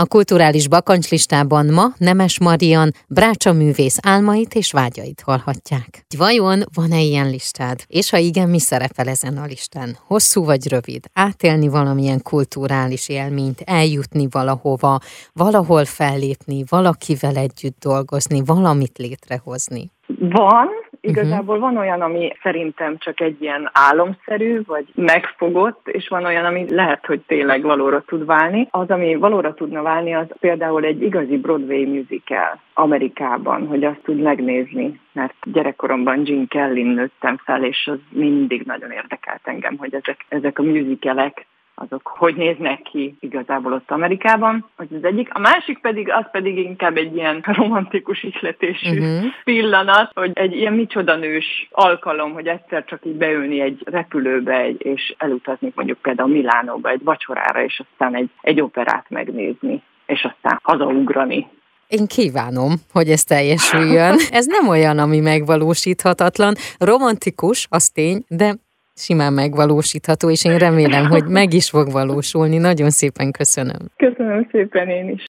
A kulturális bakancslistában ma Nemes Marian Brácsa művész álmait és vágyait hallhatják. Vajon van-e ilyen listád? És ha igen, mi szerepel ezen a listán? Hosszú vagy rövid? Átélni valamilyen kulturális élményt, eljutni valahova, valahol fellépni, valakivel együtt dolgozni, valamit létrehozni? Van, Igazából uh-huh. van olyan, ami szerintem csak egy ilyen álomszerű, vagy megfogott, és van olyan, ami lehet, hogy tényleg valóra tud válni. Az, ami valóra tudna válni, az például egy igazi Broadway musical Amerikában, hogy azt tud megnézni, mert gyerekkoromban Gene Kelly nőttem fel, és az mindig nagyon érdekelt engem, hogy ezek, ezek a musicalek azok hogy néznek ki igazából ott Amerikában. Az az egyik. A másik pedig, az pedig inkább egy ilyen romantikus ihletésű uh-huh. pillanat, hogy egy ilyen micsoda nős alkalom, hogy egyszer csak így beülni egy repülőbe egy, és elutazni mondjuk például Milánóba egy vacsorára, és aztán egy, egy operát megnézni, és aztán hazaugrani én kívánom, hogy ez teljesüljön. Ez nem olyan, ami megvalósíthatatlan. Romantikus, az tény, de simán megvalósítható, és én remélem, hogy meg is fog valósulni. Nagyon szépen köszönöm. Köszönöm szépen én is.